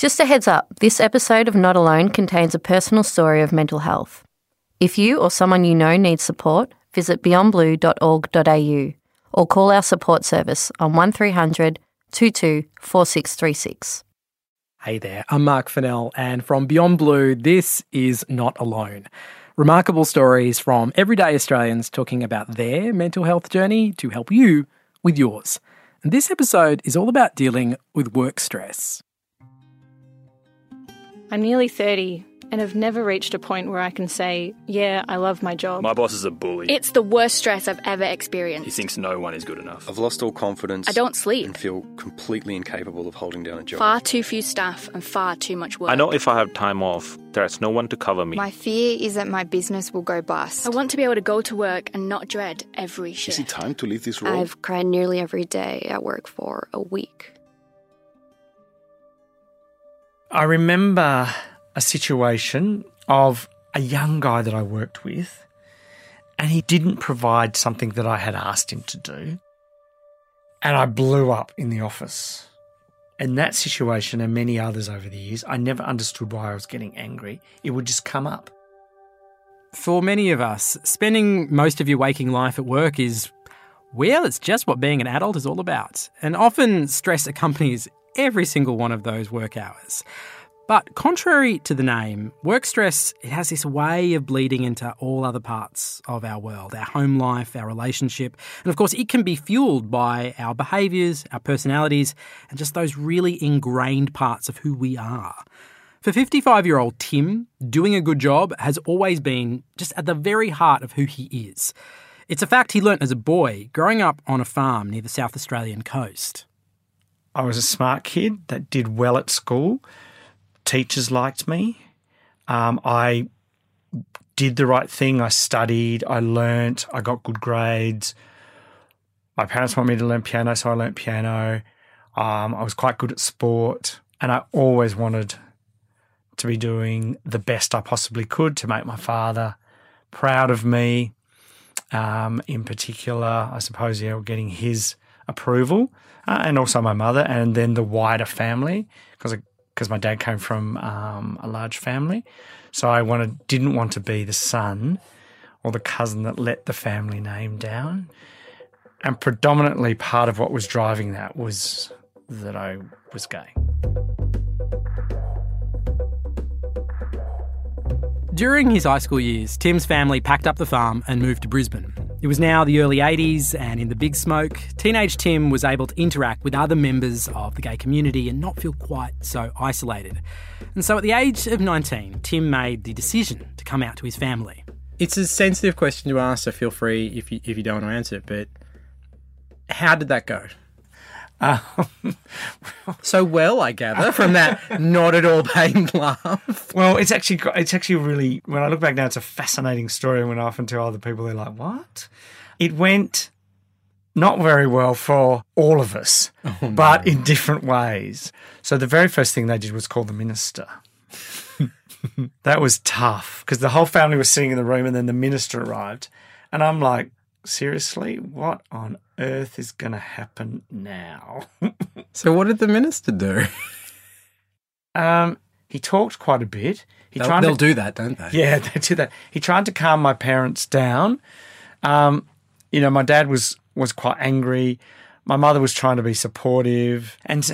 Just a heads up this episode of Not Alone contains a personal story of mental health. If you or someone you know needs support, visit beyondblue.org.au or call our support service on 1300 22 4636. Hey there, I'm Mark Fennell, and from Beyond Blue, this is Not Alone. Remarkable stories from everyday Australians talking about their mental health journey to help you with yours. And this episode is all about dealing with work stress. I'm nearly 30 and have never reached a point where I can say, yeah, I love my job. My boss is a bully. It's the worst stress I've ever experienced. he thinks no one is good enough. I've lost all confidence. I don't sleep. And feel completely incapable of holding down a job. Far too few staff and far too much work. I know if I have time off, there's no one to cover me. My fear is that my business will go bust. I want to be able to go to work and not dread every shift. Is it time to leave this role? I've cried nearly every day at work for a week. I remember a situation of a young guy that I worked with, and he didn't provide something that I had asked him to do. And I blew up in the office. In that situation and many others over the years, I never understood why I was getting angry. It would just come up. For many of us, spending most of your waking life at work is, well, it's just what being an adult is all about. And often stress accompanies every single one of those work hours. But contrary to the name, work stress it has this way of bleeding into all other parts of our world, our home life, our relationship, and of course it can be fueled by our behaviours, our personalities, and just those really ingrained parts of who we are. For 55 year old Tim, doing a good job has always been just at the very heart of who he is. It's a fact he learnt as a boy, growing up on a farm near the South Australian coast. I was a smart kid that did well at school. Teachers liked me. Um, I did the right thing. I studied. I learnt. I got good grades. My parents wanted me to learn piano, so I learnt piano. Um, I was quite good at sport, and I always wanted to be doing the best I possibly could to make my father proud of me. Um, in particular, I suppose, you know, getting his approval, uh, and also my mother, and then the wider family, because because my dad came from um, a large family, so I wanted didn't want to be the son or the cousin that let the family name down, and predominantly part of what was driving that was that I was gay. During his high school years, Tim's family packed up the farm and moved to Brisbane. It was now the early 80s, and in the big smoke, teenage Tim was able to interact with other members of the gay community and not feel quite so isolated. And so at the age of 19, Tim made the decision to come out to his family. It's a sensitive question to ask, so feel free if you, if you don't want to answer it, but how did that go? Um, so well, I gather, from that not at all pained laugh. Well, it's actually it's actually really when I look back now, it's a fascinating story. And when I often tell other people, they're like, "What?" It went not very well for all of us, Oh, no. but in different ways. So the very first thing they did was call the minister. that was tough because the whole family was sitting in the room, and then the minister arrived, and I'm like, "Seriously, what on earth is going to happen now?" So what did the minister do? Um, he talked quite a bit. He They'll, tried they'll to, do that, don't they? Yeah, they do that. He tried to calm my parents down. Um, you know, my dad was was quite angry. My mother was trying to be supportive, and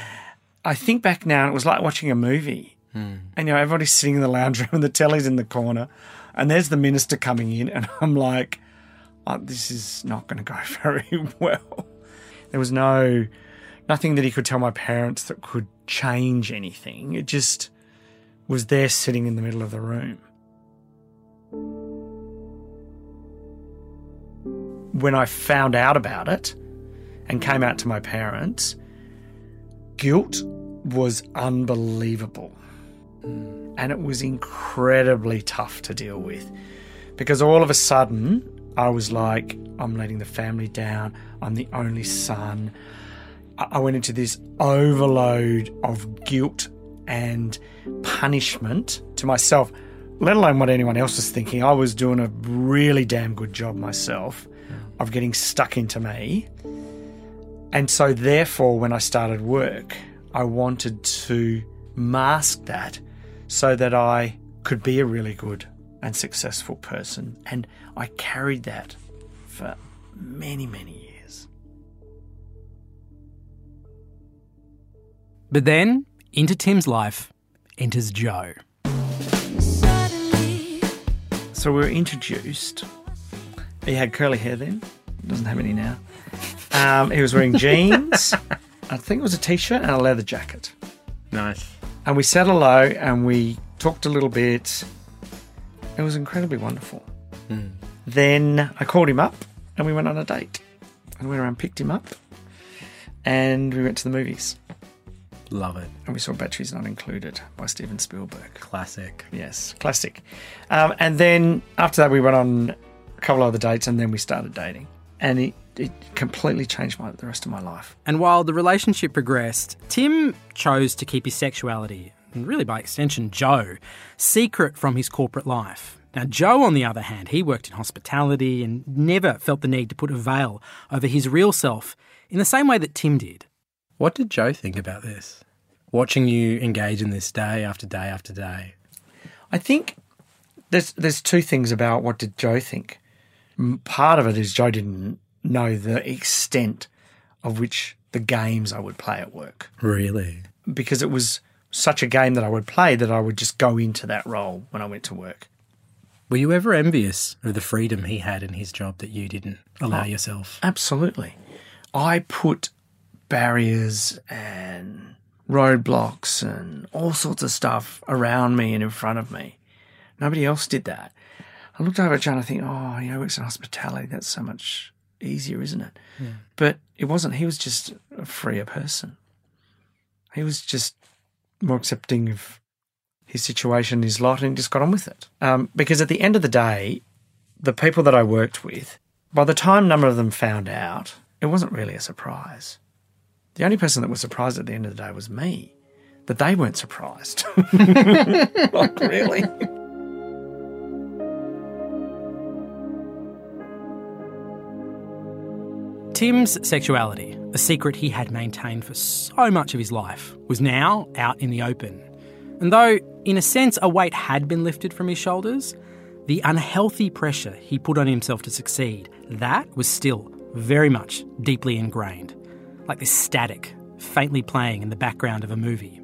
I think back now, it was like watching a movie. Hmm. And you know, everybody's sitting in the lounge room, and the telly's in the corner, and there's the minister coming in, and I'm like, oh, this is not going to go very well. There was no nothing that he could tell my parents that could change anything. It just was there sitting in the middle of the room. When I found out about it and came out to my parents, guilt was unbelievable. And it was incredibly tough to deal with because all of a sudden I was like, I'm letting the family down. I'm the only son. I went into this overload of guilt and punishment to myself, let alone what anyone else was thinking. I was doing a really damn good job myself of getting stuck into me. And so, therefore, when I started work, I wanted to mask that so that I could be a really good and successful person. And I carried that for many, many years. But then, into Tim's life, enters Joe. So we were introduced. He had curly hair then, doesn't have any now. Um, he was wearing jeans. I think it was a t shirt and a leather jacket. Nice. And we said hello and we talked a little bit. It was incredibly wonderful. Then I called him up and we went on a date. I went around, picked him up, and we went to the movies. Love it. And we saw Batteries Not Included by Steven Spielberg. Classic. Yes, classic. Um, and then after that, we went on a couple other dates and then we started dating. And it, it completely changed my, the rest of my life. And while the relationship progressed, Tim chose to keep his sexuality, and really by extension, Joe, secret from his corporate life. Now, Joe, on the other hand, he worked in hospitality and never felt the need to put a veil over his real self in the same way that Tim did. What did Joe think about this? Watching you engage in this day after day after day. I think there's there's two things about what did Joe think. Part of it is Joe didn't know the extent of which the games I would play at work Really? because it was such a game that I would play that I would just go into that role when I went to work. Were you ever envious of the freedom he had in his job that you didn't allow Oh. yourself? Absolutely. I put barriers and roadblocks and all sorts of stuff around me and in front of me. Nobody else did that. I looked over at John and I think, oh, he works in hospitality. That's so much easier, isn't it? But it wasn't. He was just a freer person. He was just more accepting of his situation, his lot, and just got on with it. Um, because at the end of the day, the people that I worked with, by the time a number of them found out, it wasn't really a surprise. The only person that was surprised at the end of the day was me. That they weren't surprised. like, really? Tim's sexuality, a secret he had maintained for so much of his life, was now out in the open. And though, in a sense, a weight had been lifted from his shoulders, the unhealthy pressure he put on himself to succeed, that was still very much deeply ingrained, like this static, faintly playing in the background of a movie.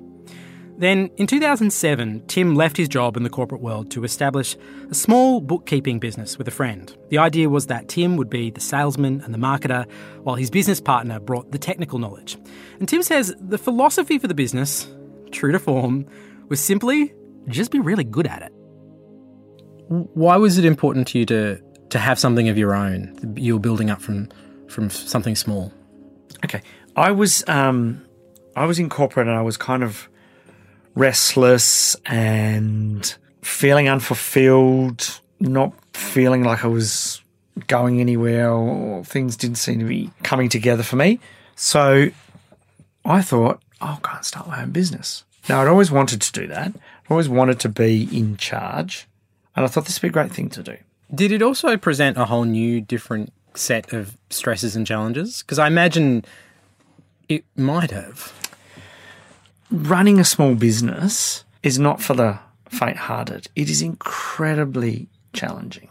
Then, in 2007, Tim left his job in the corporate world to establish a small bookkeeping business with a friend. The idea was that Tim would be the salesman and the marketer, while his business partner brought the technical knowledge. And Tim says the philosophy for the business, true to form, was simply just be really good at it. Why was it important to you to, to have something of your own? You were building up from, from something small. Okay. I was um I was in corporate and I was kind of restless and feeling unfulfilled, not feeling like I was going anywhere or things didn't seem to be coming together for me. So I thought, I'll go and start my own business. Now I'd always wanted to do that. I always wanted to be in charge. And I thought this would be a great thing to do. Did it also present a whole new, different set of stresses and challenges? Because I imagine it might have. Running a small business is not for the faint hearted. It is incredibly challenging.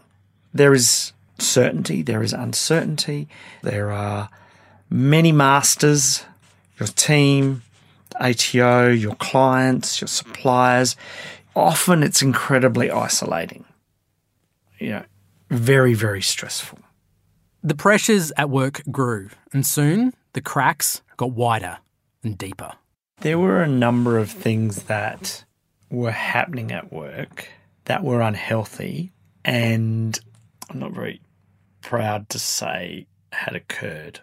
There is certainty, there is uncertainty, there are many masters, your team, ATO, your clients, your suppliers. Often it's incredibly isolating. You know, very, very stressful. The pressures at work grew, and soon the cracks got wider and deeper. There were a number of things that were happening at work that were unhealthy, and I'm not very proud to say had occurred.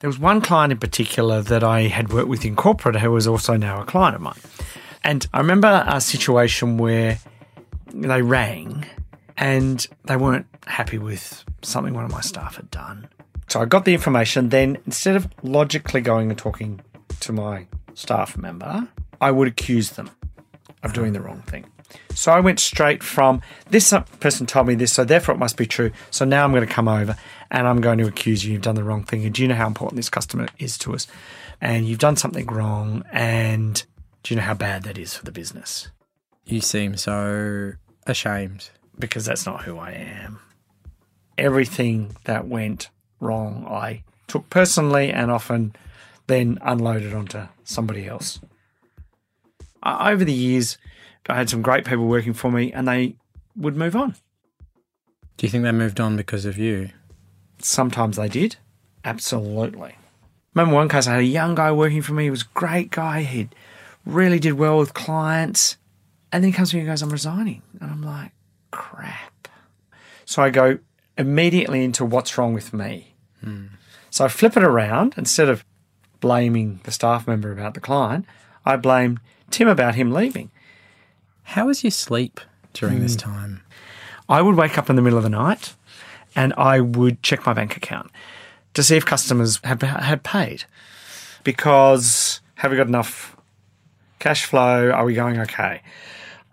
There was one client in particular that I had worked with in corporate who was also now a client of mine. And I remember a situation where they rang and they weren't happy with something one of my staff had done. So I got the information. Then instead of logically going and talking to my staff member, I would accuse them of doing the wrong thing. So I went straight from this person told me this, so therefore it must be true. So now I'm going to come over and I'm going to accuse you you've done the wrong thing. And do you know how important this customer is to us? And you've done something wrong. And do you know how bad that is for the business? You seem so ashamed. Because that's not who I am. Everything that went wrong, I took personally and often then unloaded onto somebody else. Over the years, I had some great people working for me and they would move on. Do you think they moved on because of you? Sometimes they did. Absolutely. Remember one case, I had a young guy working for me. He was a great guy. He really did well with clients. And then he comes to me and goes, I'm resigning. And I'm like, crap. So I go immediately into what's wrong with me. Hmm. So I flip it around. Instead of blaming the staff member about the client, I blame Tim about him leaving. How was your sleep during this time? I would wake up in the middle of the night and I would check my bank account to see if customers had, had paid. Because have we got enough cash flow? Are we going okay?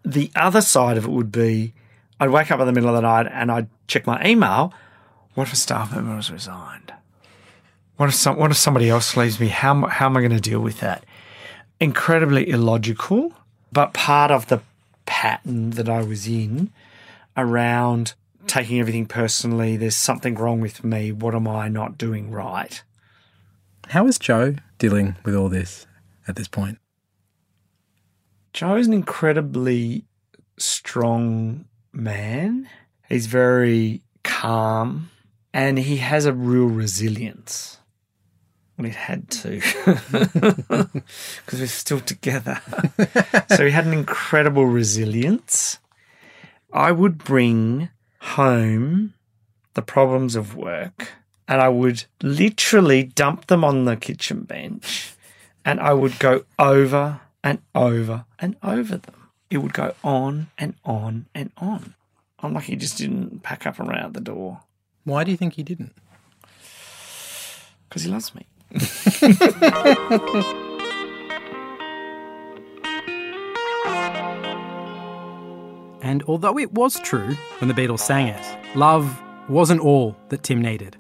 The other side of it would be I'd wake up in the middle of the night and I'd check my email. What if a staff member was resigned? What if some, what if somebody else leaves me? How, how am I going to deal with that? Incredibly illogical, but part of the pattern that I was in around taking everything personally. There's something wrong with me. What am I not doing right? How is Joe dealing with all this at this point? Joe is an incredibly strong man. He's very calm and he has a real resilience. Well, he had to because we're still together. so he had an incredible resilience. I would bring home the problems of work and I would literally dump them on the kitchen bench and I would go over and over and over them. It would go on and on and on. I'm lucky he just didn't pack up out the door. Why do you think he didn't? Because he loves me. And although it was true when the Beatles sang it, love wasn't all that Tim needed.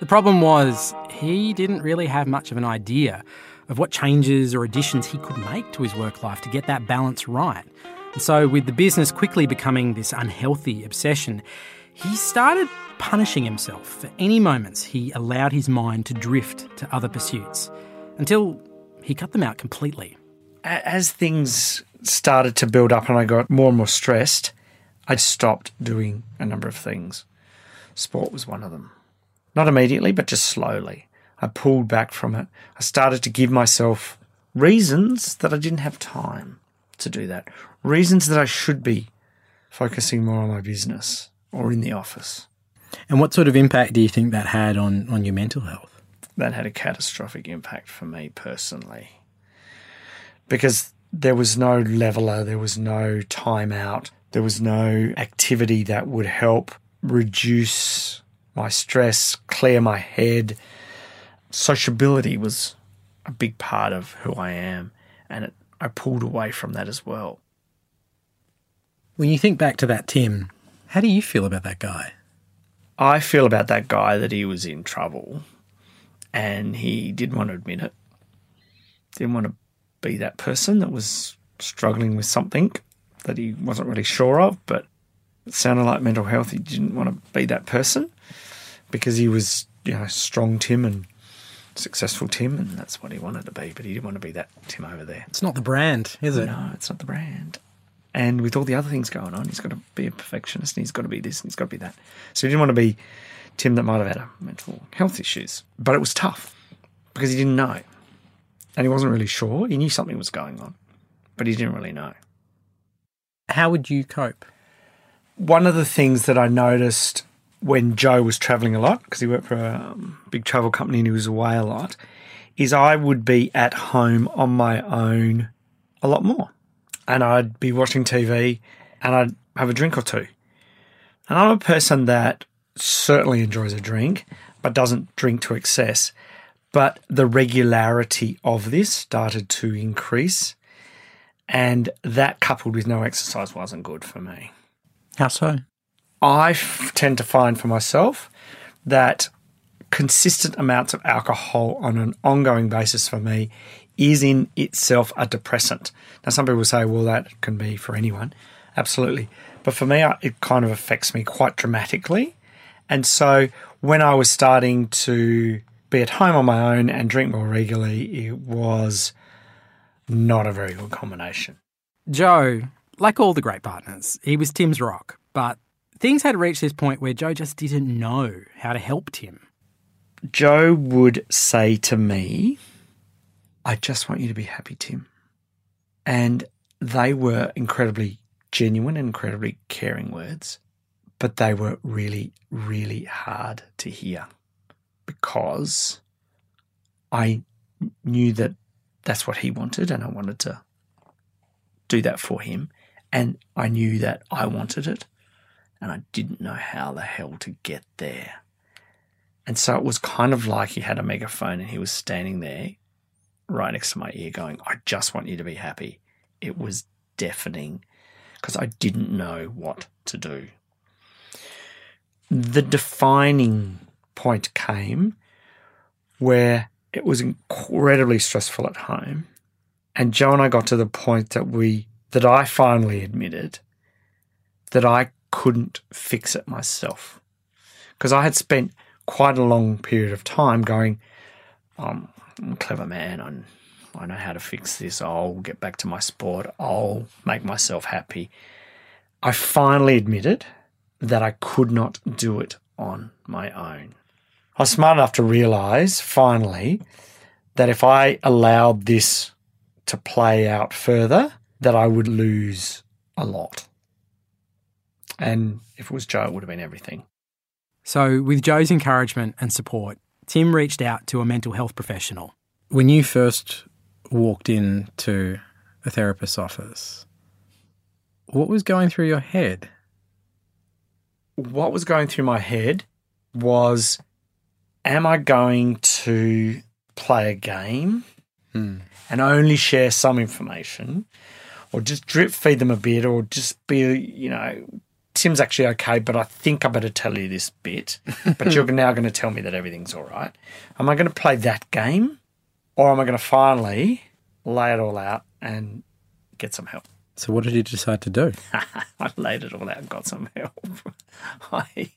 The problem was he didn't really have much of an idea of what changes or additions he could make to his work life to get that balance right. And so, with the business quickly becoming this unhealthy obsession, he started punishing himself for any moments he allowed his mind to drift to other pursuits until he cut them out completely. As things started to build up and I got more and more stressed, I stopped doing a number of things. Sport was one of them. Not immediately, but just slowly. I pulled back from it. I started to give myself reasons that I didn't have time to do that, reasons that I should be focusing more on my business or in the office. And what sort of impact do you think that had on, on your mental health? That had a catastrophic impact for me personally. Because there was no leveler, there was no timeout, there was no activity that would help reduce my stress, clear my head. Sociability was a big part of who I am, and it, I pulled away from that as well. When you think back to that Tim, how do you feel about that guy? I feel about that guy that he was in trouble and he didn't want to admit it. Didn't want to be that person that was struggling with something that he wasn't really sure of, but it sounded like mental health. He didn't want to be that person because he was, you know, strong Tim and successful Tim, and that's what he wanted to be, but he didn't want to be that Tim over there. It's not the brand, is it? No, it's not the brand. And with all the other things going on, he's got to be a perfectionist and he's got to be this and he's got to be that. So he didn't want to be Tim that might have had a mental health issues. But it was tough because he didn't know. And he wasn't really sure. He knew something was going on, but he didn't really know. How would you cope? One of the things that I noticed when Joe was traveling a lot, because he worked for a um, big travel company and he was away a lot, is I would be at home on my own a lot more and I'd be watching TV and I'd have a drink or two. And I'm a person that certainly enjoys a drink, but doesn't drink to excess. But the regularity of this started to increase. And that coupled with no exercise wasn't good for me. How so? I f- tend to find for myself that consistent amounts of alcohol on an ongoing basis for me is in itself a depressant. Now, some people say, well, that can be for anyone. Absolutely. But for me, it kind of affects me quite dramatically. And so when I was starting to be at home on my own and drink more regularly, it was not a very good combination. Joe, like all the great partners, he was Tim's rock, but things had reached this point where Joe just didn't know how to help Tim. Joe would say to me, I just want you to be happy, Tim. And they were incredibly genuine incredibly caring words, but they were really, really hard to hear because I knew that that's what he wanted and I wanted to do that for him. And I knew that I wanted it and I didn't know how the hell to get there. And so it was kind of like he had a megaphone and he was standing there right next to my ear going, I just want you to be happy. It was deafening because I didn't know what to do. The defining point came where it was incredibly stressful at home. And Joe and I got to the point that we, that I finally admitted that I couldn't fix it myself. Because I had spent quite a long period of time going, um, I'm a clever man. I'm, I know how to fix this. I'll get back to my sport. I'll make myself happy. I finally admitted that I could not do it on my own. I was smart enough to realize finally that if I allowed this to play out further, that I would lose a lot. And if it was Joe, it would have been everything. So, with Joe's encouragement and support, Tim reached out to a mental health professional. When you first walked into a therapist's office, what was going through your head? What was going through my head was Am I going to play a game hmm. and only share some information or just drip feed them a bit or just be, you know, Tim's actually okay, but I think I better tell you this bit. But you're now going to tell me that everything's all right. Am I going to play that game or am I going to finally lay it all out and get some help? So, what did you decide to do? I laid it all out and got some help. I,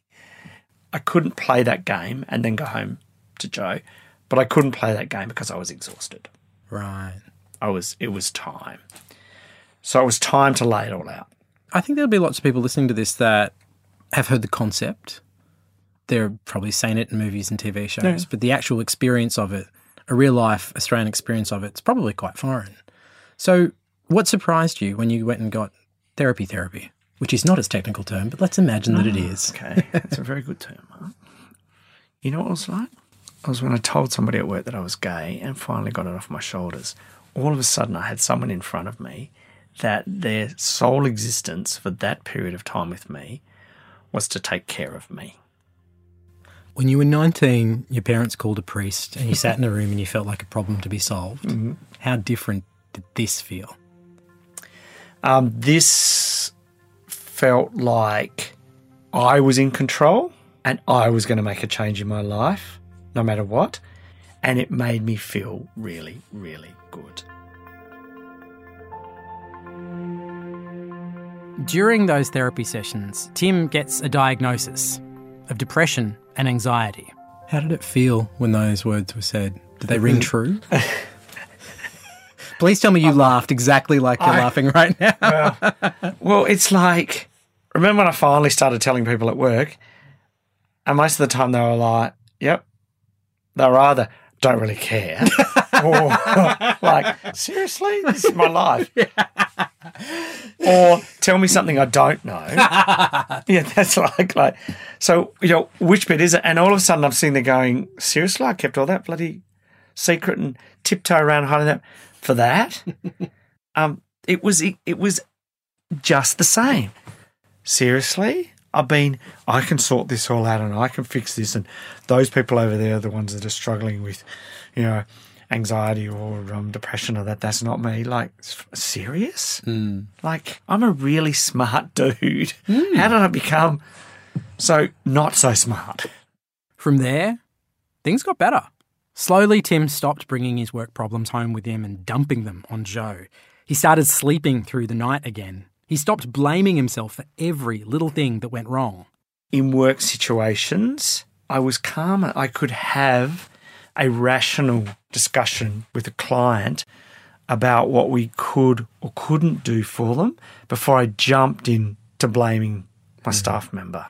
I couldn't play that game and then go home to Joe, but I couldn't play that game because I was exhausted. Right. I was it was time. So it was time to lay it all out. I think there'll be lots of people listening to this that have heard the concept. They're probably seen it in movies and TV shows, Yeah. but the actual experience of it, a real life Australian experience of it, it's probably quite foreign. So, what surprised you when you went and got therapy therapy? Which is not its technical term, but let's imagine that it ah, is. Okay, that's a very good term. Huh? You know what it was like? I was when I told somebody at work that I was gay and finally got it off my shoulders. All of a sudden, I had someone in front of me that their sole existence for that period of time with me was to take care of me. When you were 19, your parents called a priest and you sat in a room and you felt like a problem to be solved. How different did this feel? Um, this felt like I was in control and I was going to make a change in my life, no matter what. And it made me feel really, really good. During those therapy sessions, Tim gets a diagnosis of depression and anxiety. How did it feel when those words were said? Did they ring true? Please tell me you laughed exactly like you're I- laughing right now. Well, it's like, remember when I finally started telling people at work, and most of the time they were like, yep, they were either don't really care or like, seriously, this is my life. or tell me something I don't know. yeah, that's like, like, so, you know, which bit is it? And all of a sudden I'm sitting there going, seriously, I kept all that bloody secret and tiptoe around hiding that for that? um, it was, it, it was just the same. Seriously? I've been, I can sort this all out and I can fix this. And those people over there are the ones that are struggling with, you know, anxiety or um, depression or that. That's not me. Like, serious? Like, I'm a really smart dude. How did I become so not so smart? From there, things got better. Slowly, Tim stopped bringing his work problems home with him and dumping them on Joe. He started sleeping through the night again. He stopped blaming himself for every little thing that went wrong. in work situations, I was calmer. I could have a rational discussion with a client about what we could or couldn't do for them before I jumped in to blaming my mm. staff member.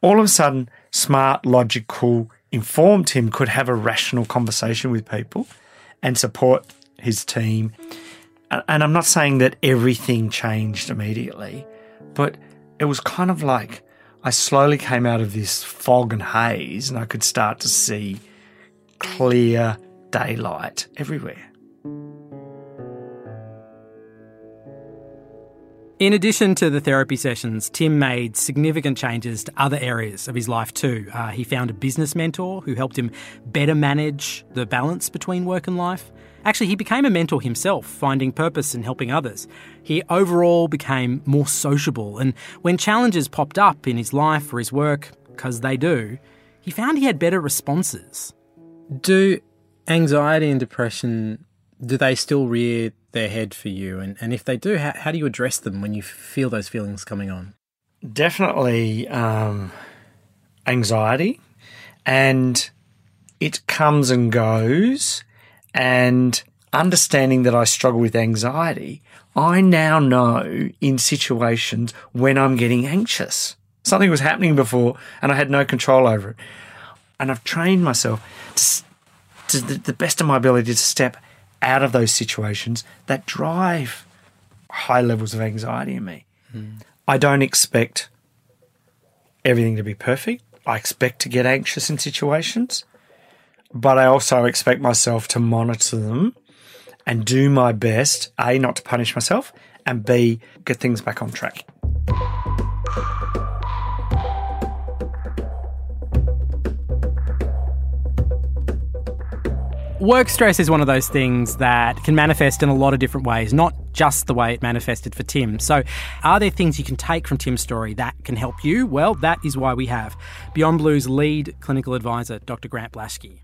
All of a sudden, smart, logical, informed him could have a rational conversation with people and support his team. And I'm not saying that everything changed immediately, but it was kind of like I slowly came out of this fog and haze and I could start to see clear daylight everywhere. In addition to the therapy sessions, Tim made significant changes to other areas of his life too. Uh, he found a business mentor who helped him better manage the balance between work and life. Actually, he became a mentor himself, finding purpose in helping others. He overall became more sociable, and when challenges popped up in his life or his work, because they do, he found he had better responses. Do anxiety and depression do they still rear their head for you? And and if they do, how, how do you address them when you feel those feelings coming on? Definitely um, anxiety, and it comes and goes. And understanding that I struggle with anxiety, I now know in situations when I'm getting anxious. Something was happening before and I had no control over it. And I've trained myself to, to the, the best of my ability to step out of those situations that drive high levels of anxiety in me. Hmm. I don't expect everything to be perfect. I expect to get anxious in situations, but I also expect myself to monitor them and do my best, A, not to punish myself, and B, get things back on track. Work stress is one of those things that can manifest in a lot of different ways, not just the way it manifested for Tim. So, are there things you can take from Tim's story that can help you? Well, that is why we have Beyond Blue's lead clinical advisor, Dr. Grant Blashki.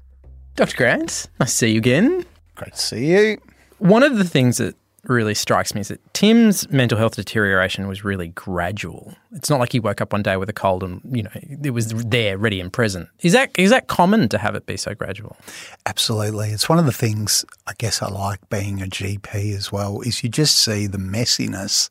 Dr. Grant, nice to see you again. Great to see you. One of the things that really strikes me is that Tim's mental health deterioration was really gradual. It's not like he woke up one day with a cold and, you know, it was there, ready and present. Is that is that common to have it be so gradual? Absolutely. It's one of the things I guess I like being a GP as well is you just see the messiness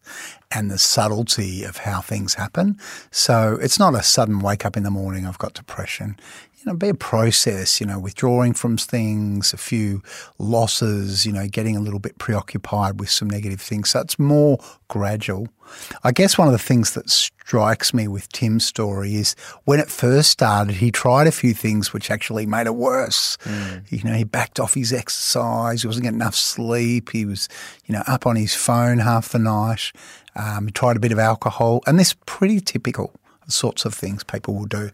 and the subtlety of how things happen. So it's not a sudden wake up in the morning, I've got depression. You know, be a process, you know, withdrawing from things, a few losses, you know, getting a little bit preoccupied with some negative things. So it's more gradual. I guess one of the things that strikes me with Tim's story is when it first started, he tried a few things which actually made it worse. Mm. You know, he backed off his exercise, he wasn't getting enough sleep, he was, you know, up on his phone half the night. Um, he tried a bit of alcohol, and this pretty typical sorts of things people will do.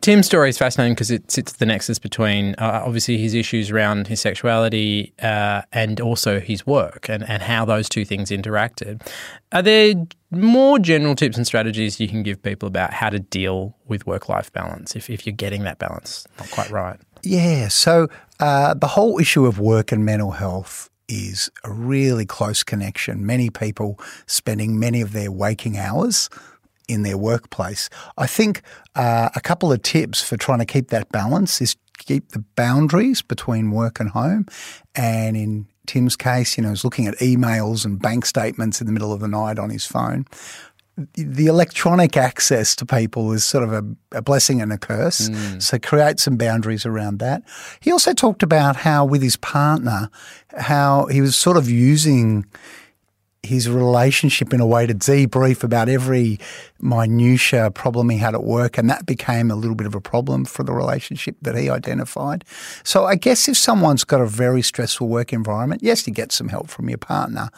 Tim's story is fascinating because it sits at the nexus between uh, obviously his issues around his sexuality uh, and also his work and, and how those two things interacted. Are there more general tips and strategies you can give people about how to deal with work life balance if, if you're getting that balance not quite right? Yeah. So uh, the whole issue of work and mental health is a really close connection. Many people spending many of their waking hours in their workplace. I think uh, a couple of tips for trying to keep that balance is keep the boundaries between work and home. And in Tim's case, you know, he's looking at emails and bank statements in the middle of the night on his phone the electronic access to people is sort of a, a blessing and a curse. Mm. So create some boundaries around that. He also talked about how with his partner, how he was sort of using his relationship in a way to debrief about every minutia problem he had at work, and that became a little bit of a problem for the relationship that he identified. So I guess if someone's got a very stressful work environment, yes, you get some help from your partner,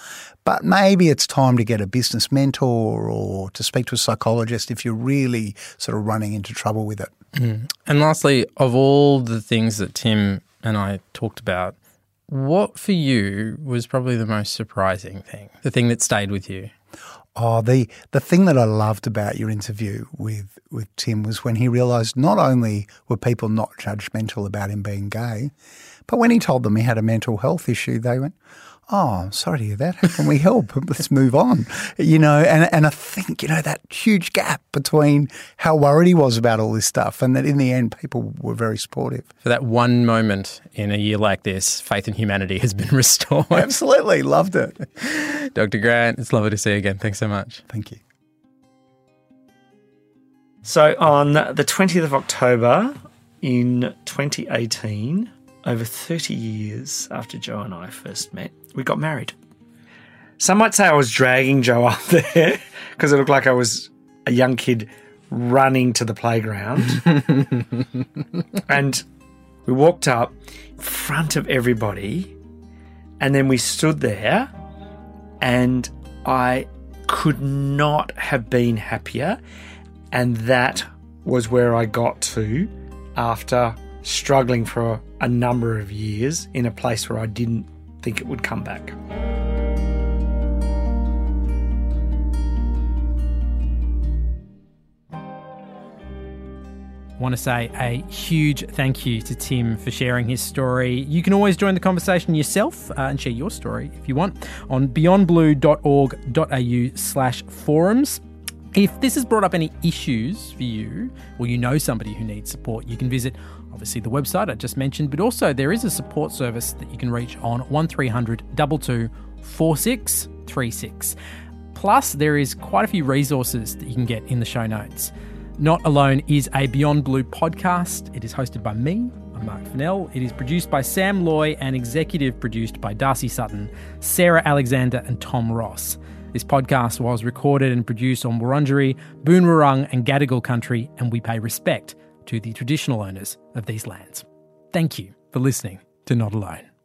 but maybe it's time to get a business mentor or to speak to a psychologist if you're really sort of running into trouble with it. Mm. And lastly, of all the things that Tim and I talked about, what for you was probably the most surprising thing, the thing that stayed with you? Oh, the the thing that I loved about your interview with with Tim was when he realised not only were people not judgmental about him being gay, but when he told them he had a mental health issue, they went, "Oh, sorry to hear that. How can we help? Let's move on." You know, and and I think you know that huge gap between how worried he was about all this stuff, and that in the end, people were very supportive. For that one moment in a year like this, faith in humanity has been restored. Absolutely, loved it. Dr. Grant, it's lovely to see you again. Thanks so much. Thank you. So on the 20th of October in 2018, over 30 years after Joe and I first met, we got married. Some might say I was dragging Joe up there because it looked like I was a young kid running to the playground. and we walked up in front of everybody, and then we stood there, and I could not have been happier. And that was where I got to after struggling for a number of years in a place where I didn't think it would come back. want to say a huge thank you to Tim for sharing his story. You can always join the conversation yourself uh, and share your story if you want on beyondblue.org.au slash forums. If this has brought up any issues for you, or you know somebody who needs support, you can visit obviously the website I just mentioned, but also there is a support service that you can reach on 1300 22 4636. Plus, there is quite a few resources that you can get in the show notes. Not Alone is a Beyond Blue podcast. It is hosted by me. I'm Mark Fennell. It is produced by Sam Loy and executive produced by Darcy Sutton, Sarah Alexander, and Tom Ross. This podcast was recorded and produced on Wurundjeri, Boonwurrung, and Gadigal country, and we pay respect to the traditional owners of these lands. Thank you for listening to Not Alone.